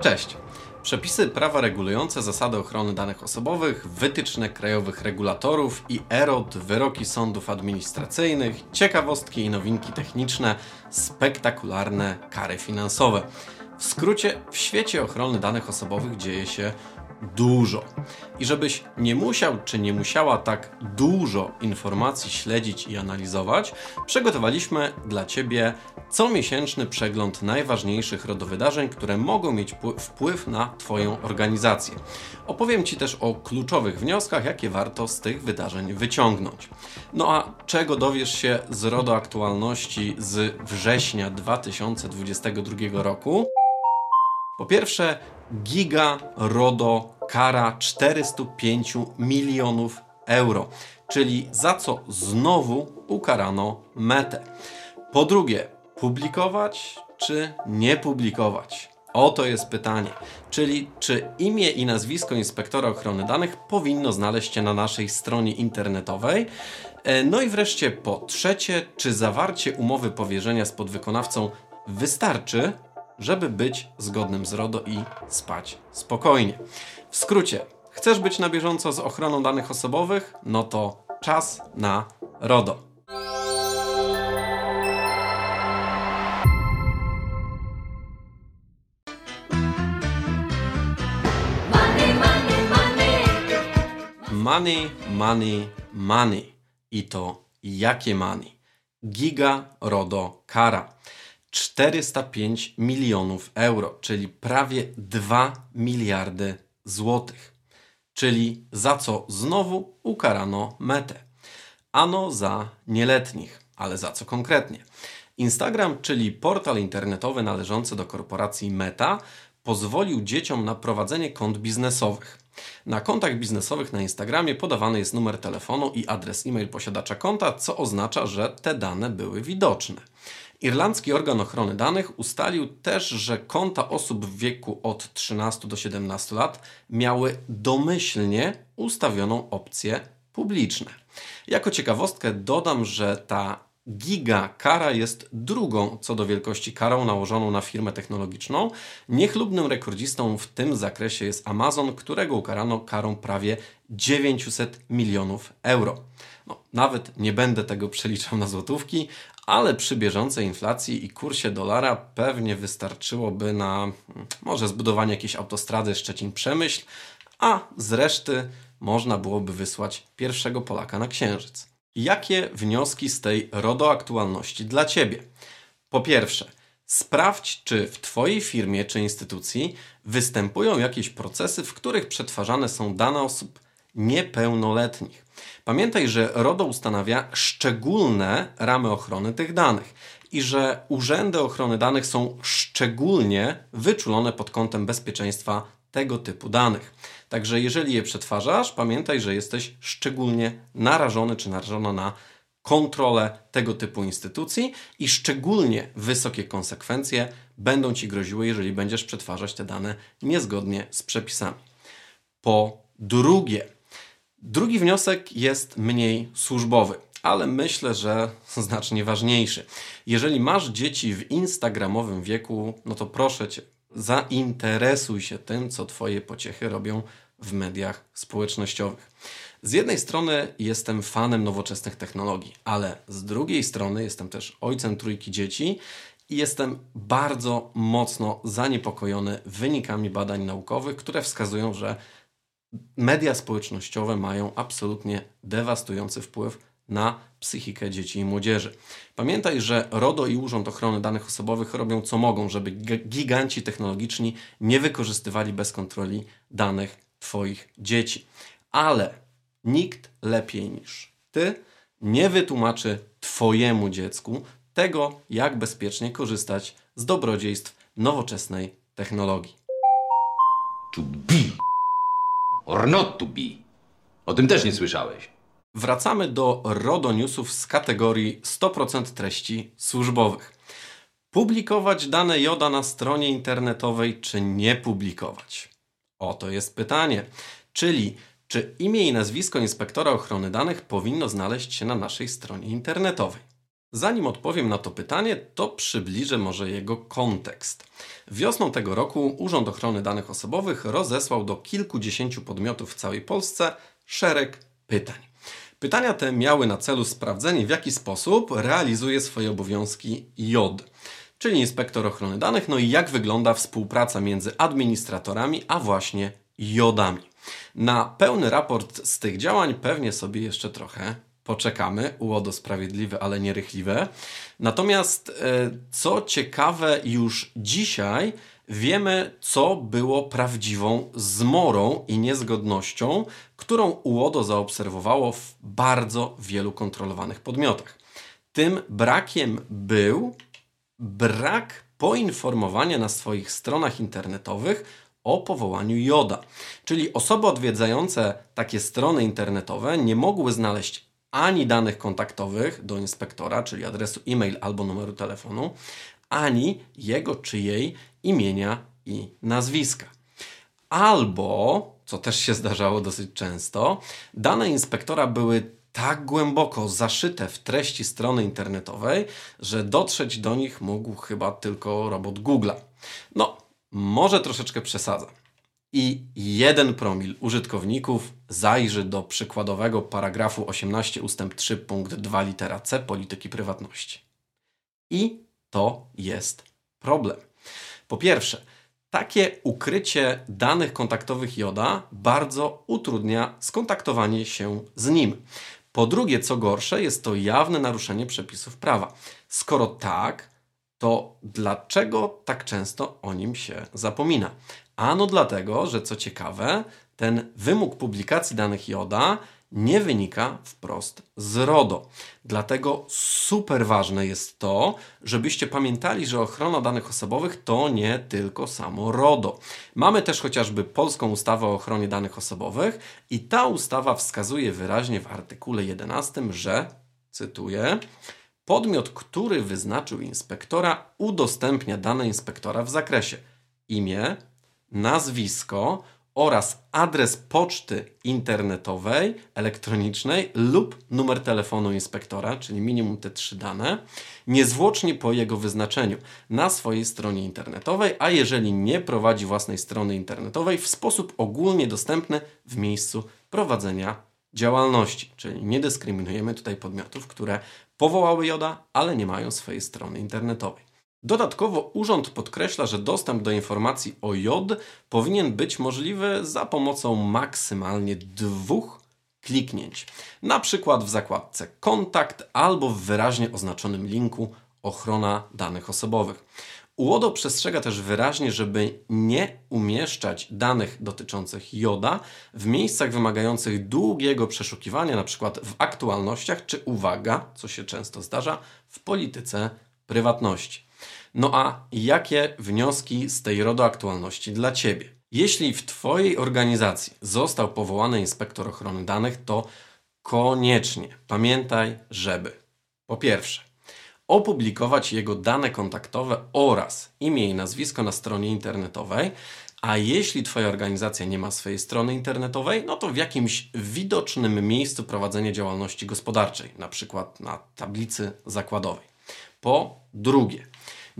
Cześć. Przepisy prawa regulujące zasady ochrony danych osobowych, wytyczne krajowych regulatorów i EROD, wyroki sądów administracyjnych, ciekawostki i nowinki techniczne, spektakularne kary finansowe. W skrócie, w świecie ochrony danych osobowych dzieje się dużo. I żebyś nie musiał czy nie musiała tak dużo informacji śledzić i analizować, przygotowaliśmy dla Ciebie comiesięczny przegląd najważniejszych RODO-wydarzeń, które mogą mieć wpływ na Twoją organizację. Opowiem Ci też o kluczowych wnioskach, jakie warto z tych wydarzeń wyciągnąć. No a czego dowiesz się z RODO aktualności z września 2022 roku? Po pierwsze, giga RODO kara 405 milionów euro, czyli za co znowu ukarano metę. Po drugie, publikować czy nie publikować? Oto jest pytanie, czyli czy imię i nazwisko inspektora ochrony danych powinno znaleźć się na naszej stronie internetowej? E, no i wreszcie po trzecie, czy zawarcie umowy powierzenia z podwykonawcą wystarczy, żeby być zgodnym z RODO i spać spokojnie. W skrócie, chcesz być na bieżąco z ochroną danych osobowych? No to czas na RODO. Money, money, money. I to jakie money? Giga RODO kara. 405 milionów euro, czyli prawie 2 miliardy złotych. Czyli za co znowu ukarano metę. Ano za nieletnich, ale za co konkretnie? Instagram, czyli portal internetowy należący do korporacji Meta, pozwolił dzieciom na prowadzenie kont biznesowych. Na kontach biznesowych na Instagramie podawany jest numer telefonu i adres e-mail posiadacza konta, co oznacza, że te dane były widoczne. Irlandzki organ ochrony danych ustalił też, że konta osób w wieku od 13 do 17 lat miały domyślnie ustawioną opcję publiczne. Jako ciekawostkę dodam, że ta giga kara jest drugą co do wielkości karą nałożoną na firmę technologiczną. Niechlubnym rekordzistą w tym zakresie jest Amazon, którego ukarano karą prawie 900 milionów euro. No, nawet nie będę tego przeliczał na złotówki, ale przy bieżącej inflacji i kursie dolara pewnie wystarczyłoby na może zbudowanie jakiejś autostrady Szczecin-Przemyśl, a z reszty można byłoby wysłać pierwszego Polaka na Księżyc. Jakie wnioski z tej RODO aktualności dla Ciebie? Po pierwsze, sprawdź, czy w Twojej firmie czy instytucji występują jakieś procesy, w których przetwarzane są dane osób niepełnoletnich. Pamiętaj, że RODO ustanawia szczególne ramy ochrony tych danych i że urzędy ochrony danych są szczególnie wyczulone pod kątem bezpieczeństwa tego typu danych. Także jeżeli je przetwarzasz, pamiętaj, że jesteś szczególnie narażony czy narażona na kontrolę tego typu instytucji i szczególnie wysokie konsekwencje będą ci groziły, jeżeli będziesz przetwarzać te dane niezgodnie z przepisami. Po drugie, Drugi wniosek jest mniej służbowy, ale myślę, że znacznie ważniejszy. Jeżeli masz dzieci w instagramowym wieku, no to proszę cię, zainteresuj się tym, co twoje pociechy robią w mediach społecznościowych. Z jednej strony jestem fanem nowoczesnych technologii, ale z drugiej strony jestem też ojcem trójki dzieci i jestem bardzo mocno zaniepokojony wynikami badań naukowych, które wskazują, że media społecznościowe mają absolutnie dewastujący wpływ na psychikę dzieci i młodzieży. Pamiętaj, że RODO i Urząd Ochrony Danych Osobowych robią co mogą, żeby giganci technologiczni nie wykorzystywali bez kontroli danych Twoich dzieci. Ale nikt lepiej niż Ty nie wytłumaczy Twojemu dziecku tego, jak bezpiecznie korzystać z dobrodziejstw nowoczesnej technologii. To be or not to be. O tym też nie słyszałeś. Wracamy do RODO Newsów z kategorii 100% treści służbowych. Publikować dane JODA na stronie internetowej, czy nie publikować? Oto jest pytanie. Czyli, czy imię i nazwisko inspektora ochrony danych powinno znaleźć się na naszej stronie internetowej? Zanim odpowiem na to pytanie, to przybliżę może jego kontekst. Wiosną tego roku Urząd Ochrony Danych Osobowych rozesłał do kilkudziesięciu podmiotów w całej Polsce szereg pytań. Pytania te miały na celu sprawdzenie, w jaki sposób realizuje swoje obowiązki JOD, czyli Inspektor Ochrony Danych, no i jak wygląda współpraca między administratorami, a właśnie JODami. Na pełny raport z tych działań pewnie sobie jeszcze trochę poczekamy. Ułodo sprawiedliwe, ale nierychliwe. Natomiast e, co ciekawe, już dzisiaj wiemy, co było prawdziwą zmorą i niezgodnością, którą UODO zaobserwowało w bardzo wielu kontrolowanych podmiotach. Tym brakiem był brak poinformowania na swoich stronach internetowych o powołaniu JODA. Czyli osoby odwiedzające takie strony internetowe nie mogły znaleźć ani danych kontaktowych do inspektora, czyli adresu e-mail albo numeru telefonu, ani jego czy jej imienia i nazwiska. Albo, co też się zdarzało dosyć często, dane inspektora były tak głęboko zaszyte w treści strony internetowej, że dotrzeć do nich mógł chyba tylko robot Google'a. No, może troszeczkę przesadzam. I jeden promil użytkowników zajrzy do przykładowego paragrafu 18 ustęp 3 punkt 2 litera C polityki prywatności. I to jest problem. Po pierwsze, takie ukrycie danych kontaktowych JODA bardzo utrudnia skontaktowanie się z nim. Po drugie, co gorsze, jest to jawne naruszenie przepisów prawa. Skoro tak, to dlaczego tak często o nim się zapomina? Ano dlatego, że co ciekawe, ten wymóg publikacji danych JODA nie wynika wprost z RODO. Dlatego super ważne jest to, żebyście pamiętali, że ochrona danych osobowych to nie tylko samo RODO. Mamy też chociażby polską ustawę o ochronie danych osobowych i ta ustawa wskazuje wyraźnie w artykule 11, że, cytuję, podmiot, który wyznaczył inspektora, udostępnia dane inspektora w zakresie imię, nazwisko oraz adres poczty internetowej, elektronicznej lub numer telefonu inspektora, czyli minimum te trzy dane, niezwłocznie po jego wyznaczeniu na swojej stronie internetowej, a jeżeli nie prowadzi własnej strony internetowej, w sposób ogólnie dostępny w miejscu prowadzenia działalności. Czyli nie dyskryminujemy tutaj podmiotów, które powołały JODA, ale nie mają swojej strony internetowej. Dodatkowo urząd podkreśla, że dostęp do informacji o JOD powinien być możliwy za pomocą maksymalnie dwóch kliknięć. Na przykład w zakładce Kontakt albo w wyraźnie oznaczonym linku Ochrona danych osobowych. UODO przestrzega też wyraźnie, żeby nie umieszczać danych dotyczących JODA w miejscach wymagających długiego przeszukiwania, np. w aktualnościach, czy uwaga, co się często zdarza, w polityce prywatności. No a jakie wnioski z tej RODO aktualności dla Ciebie? Jeśli w Twojej organizacji został powołany inspektor ochrony danych, to koniecznie pamiętaj, żeby po pierwsze opublikować jego dane kontaktowe oraz imię i nazwisko na stronie internetowej, a jeśli Twoja organizacja nie ma swojej strony internetowej, no to w jakimś widocznym miejscu prowadzenia działalności gospodarczej, na przykład na tablicy zakładowej. Po drugie,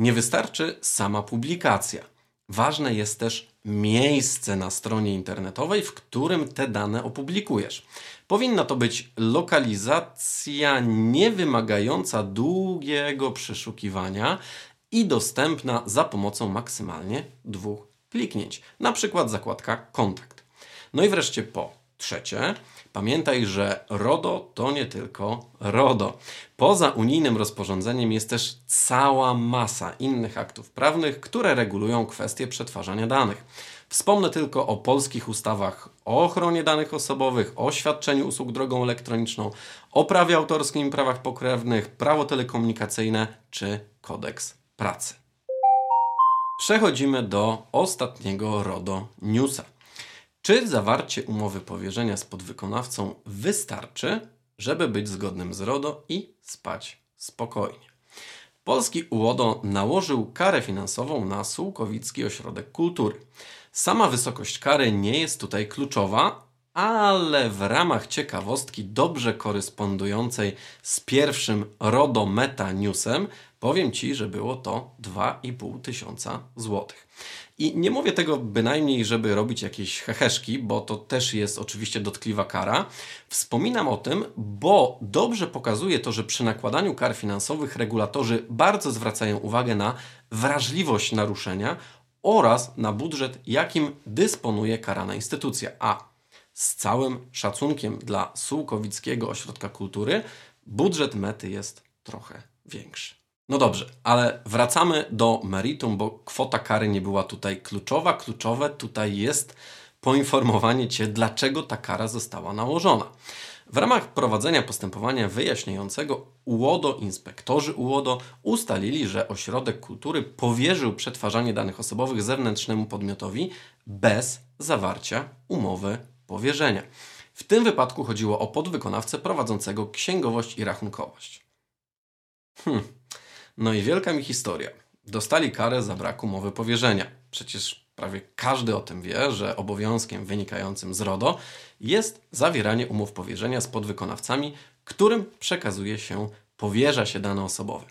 nie wystarczy sama publikacja. Ważne jest też miejsce na stronie internetowej, w którym te dane opublikujesz. Powinna to być lokalizacja niewymagająca długiego przeszukiwania i dostępna za pomocą maksymalnie dwóch kliknięć, na przykład zakładka kontakt. No i wreszcie po trzecie, Pamiętaj, że RODO to nie tylko RODO. Poza unijnym rozporządzeniem jest też cała masa innych aktów prawnych, które regulują kwestie przetwarzania danych. Wspomnę tylko o polskich ustawach o ochronie danych osobowych, o świadczeniu usług drogą elektroniczną, o prawie autorskim i prawach pokrewnych, prawo telekomunikacyjne czy kodeks pracy. Przechodzimy do ostatniego RODO Newsa. Czy zawarcie umowy powierzenia z podwykonawcą wystarczy, żeby być zgodnym z RODO i spać spokojnie? Polski UODO nałożył karę finansową na Sułkowicki Ośrodek Kultury. Sama wysokość kary nie jest tutaj kluczowa, ale w ramach ciekawostki dobrze korespondującej z pierwszym RODO Meta Newsem powiem Ci, że było to 2,5 tysiąca złotych. I nie mówię tego bynajmniej, żeby robić jakieś heheszki, bo to też jest oczywiście dotkliwa kara. Wspominam o tym, bo dobrze pokazuje to, że przy nakładaniu kar finansowych regulatorzy bardzo zwracają uwagę na wrażliwość naruszenia oraz na budżet, jakim dysponuje karana instytucja. A z całym szacunkiem dla Sułkowickiego Ośrodka Kultury, budżet mety jest trochę większy. No dobrze, ale wracamy do meritum, bo kwota kary nie była tutaj kluczowa. Kluczowe tutaj jest poinformowanie Cię, dlaczego ta kara została nałożona. W ramach prowadzenia postępowania wyjaśniającego UODO, inspektorzy UODO ustalili, że ośrodek kultury powierzył przetwarzanie danych osobowych zewnętrznemu podmiotowi bez zawarcia umowy powierzenia. W tym wypadku chodziło o podwykonawcę prowadzącego księgowość i rachunkowość. Hmm. No i wielka mi historia. Dostali karę za brak umowy powierzenia. Przecież prawie każdy o tym wie, że obowiązkiem wynikającym z RODO jest zawieranie umów powierzenia z podwykonawcami, którym przekazuje się, powierza się dane osobowe.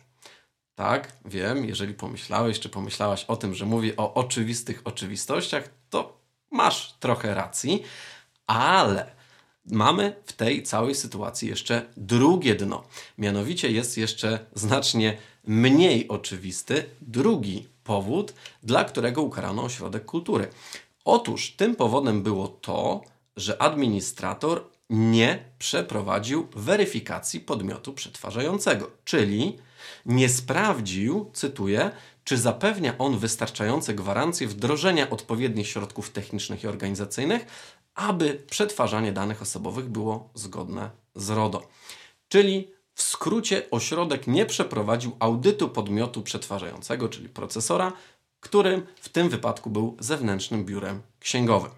Tak, wiem, jeżeli pomyślałeś czy pomyślałaś o tym, że mówię o oczywistych oczywistościach, to masz trochę racji, ale mamy w tej całej sytuacji jeszcze drugie dno. Mianowicie jest jeszcze znacznie mniej oczywisty drugi powód, dla którego ukarano ośrodek kultury. Otóż tym powodem było to, że administrator nie przeprowadził weryfikacji podmiotu przetwarzającego, czyli nie sprawdził, cytuję, czy zapewnia on wystarczające gwarancje wdrożenia odpowiednich środków technicznych i organizacyjnych, aby przetwarzanie danych osobowych było zgodne z RODO. Czyli w skrócie ośrodek nie przeprowadził audytu podmiotu przetwarzającego, czyli procesora, którym w tym wypadku był zewnętrznym biurem księgowym.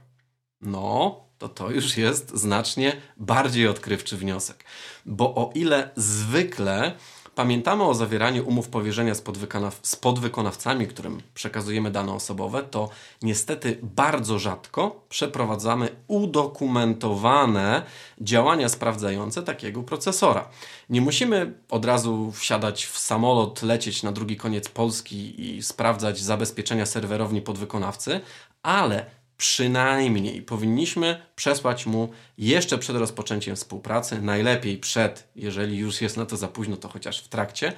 No, to to już jest znacznie bardziej odkrywczy wniosek. Bo o ile zwykle pamiętamy o zawieraniu umów powierzenia z, podwykonaw z podwykonawcami, którym przekazujemy dane osobowe, to niestety bardzo rzadko przeprowadzamy udokumentowane działania sprawdzające takiego procesora. Nie musimy od razu wsiadać w samolot, lecieć na drugi koniec Polski i sprawdzać zabezpieczenia serwerowni podwykonawcy, ale przynajmniej powinniśmy przesłać mu jeszcze przed rozpoczęciem współpracy, najlepiej przed, jeżeli już jest na to za późno, to chociaż w trakcie,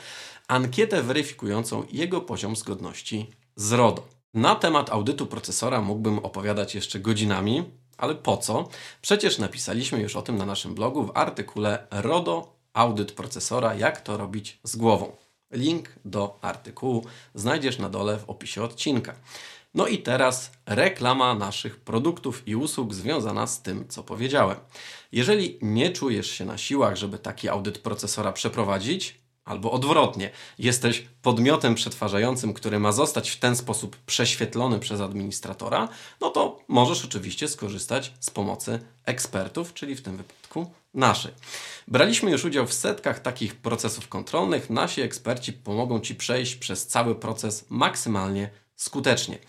ankietę weryfikującą jego poziom zgodności z RODO. Na temat audytu procesora mógłbym opowiadać jeszcze godzinami, ale po co? Przecież napisaliśmy już o tym na naszym blogu w artykule RODO Audyt procesora, jak to robić z głową. Link do artykułu znajdziesz na dole w opisie odcinka. No i teraz reklama naszych produktów i usług związana z tym, co powiedziałem. Jeżeli nie czujesz się na siłach, żeby taki audyt procesora przeprowadzić, albo odwrotnie, jesteś podmiotem przetwarzającym, który ma zostać w ten sposób prześwietlony przez administratora, no to możesz oczywiście skorzystać z pomocy ekspertów, czyli w tym wypadku naszej. Braliśmy już udział w setkach takich procesów kontrolnych. Nasi eksperci pomogą Ci przejść przez cały proces maksymalnie skutecznie.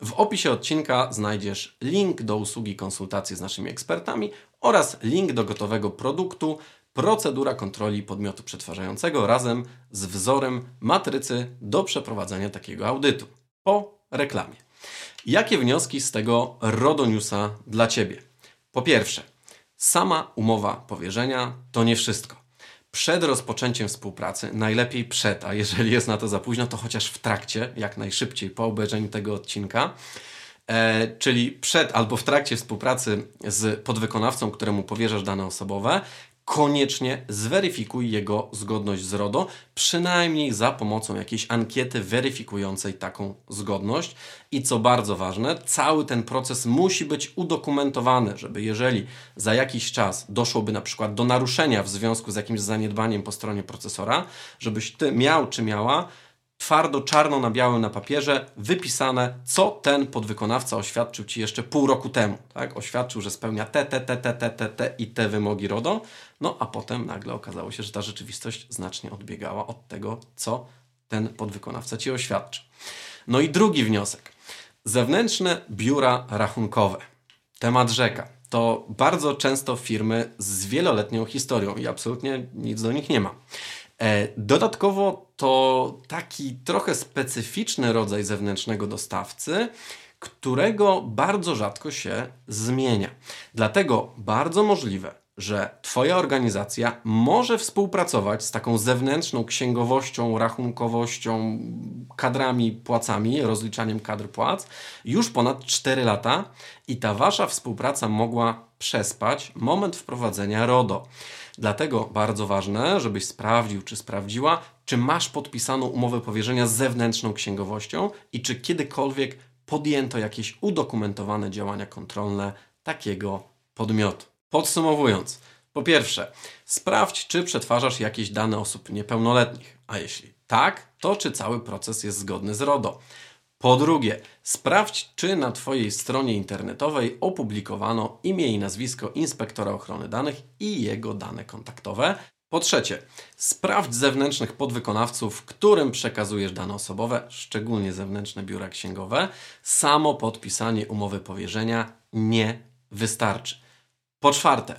W opisie odcinka znajdziesz link do usługi konsultacji z naszymi ekspertami oraz link do gotowego produktu procedura kontroli podmiotu przetwarzającego razem z wzorem matrycy do przeprowadzenia takiego audytu. Po reklamie. Jakie wnioski z tego RODO Newsa dla Ciebie? Po pierwsze, sama umowa powierzenia to nie wszystko przed rozpoczęciem współpracy, najlepiej przed, a jeżeli jest na to za późno, to chociaż w trakcie, jak najszybciej po obejrzeniu tego odcinka, e, czyli przed albo w trakcie współpracy z podwykonawcą, któremu powierzasz dane osobowe, koniecznie zweryfikuj jego zgodność z RODO, przynajmniej za pomocą jakiejś ankiety weryfikującej taką zgodność. I co bardzo ważne, cały ten proces musi być udokumentowany, żeby jeżeli za jakiś czas doszłoby na przykład do naruszenia w związku z jakimś zaniedbaniem po stronie procesora, żebyś ty miał czy miała twardo, czarno na białym na papierze wypisane, co ten podwykonawca oświadczył Ci jeszcze pół roku temu. Tak? Oświadczył, że spełnia te, te, te, te, te, te, te i te wymogi RODO, no a potem nagle okazało się, że ta rzeczywistość znacznie odbiegała od tego, co ten podwykonawca Ci oświadczył. No i drugi wniosek. Zewnętrzne biura rachunkowe. Temat rzeka to bardzo często firmy z wieloletnią historią i absolutnie nic do nich nie ma. E, dodatkowo to taki trochę specyficzny rodzaj zewnętrznego dostawcy, którego bardzo rzadko się zmienia. Dlatego bardzo możliwe, że Twoja organizacja może współpracować z taką zewnętrzną księgowością, rachunkowością, kadrami, płacami, rozliczaniem kadr płac już ponad 4 lata i ta Wasza współpraca mogła przespać moment wprowadzenia RODO. Dlatego bardzo ważne, żebyś sprawdził, czy sprawdziła, czy masz podpisaną umowę powierzenia z zewnętrzną księgowością i czy kiedykolwiek podjęto jakieś udokumentowane działania kontrolne takiego podmiotu. Podsumowując, po pierwsze, sprawdź, czy przetwarzasz jakieś dane osób niepełnoletnich, a jeśli tak, to czy cały proces jest zgodny z RODO. Po drugie, sprawdź, czy na Twojej stronie internetowej opublikowano imię i nazwisko inspektora ochrony danych i jego dane kontaktowe. Po trzecie, sprawdź zewnętrznych podwykonawców, którym przekazujesz dane osobowe, szczególnie zewnętrzne biura księgowe. Samo podpisanie umowy powierzenia nie wystarczy. Po czwarte,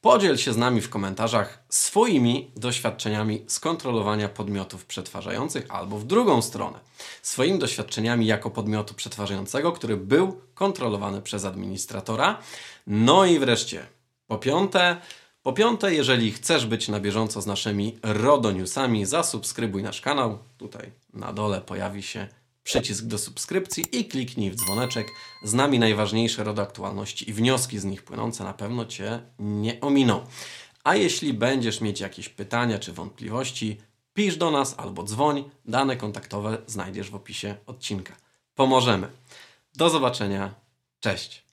podziel się z nami w komentarzach swoimi doświadczeniami z kontrolowania podmiotów przetwarzających albo w drugą stronę, swoimi doświadczeniami jako podmiotu przetwarzającego, który był kontrolowany przez administratora. No i wreszcie, po piąte, po piąte, jeżeli chcesz być na bieżąco z naszymi RODO Newsami, zasubskrybuj nasz kanał. Tutaj na dole pojawi się przycisk do subskrypcji i kliknij w dzwoneczek. Z nami najważniejsze RODO aktualności i wnioski z nich płynące na pewno Cię nie ominą. A jeśli będziesz mieć jakieś pytania czy wątpliwości, pisz do nas albo dzwoń. Dane kontaktowe znajdziesz w opisie odcinka. Pomożemy. Do zobaczenia. Cześć.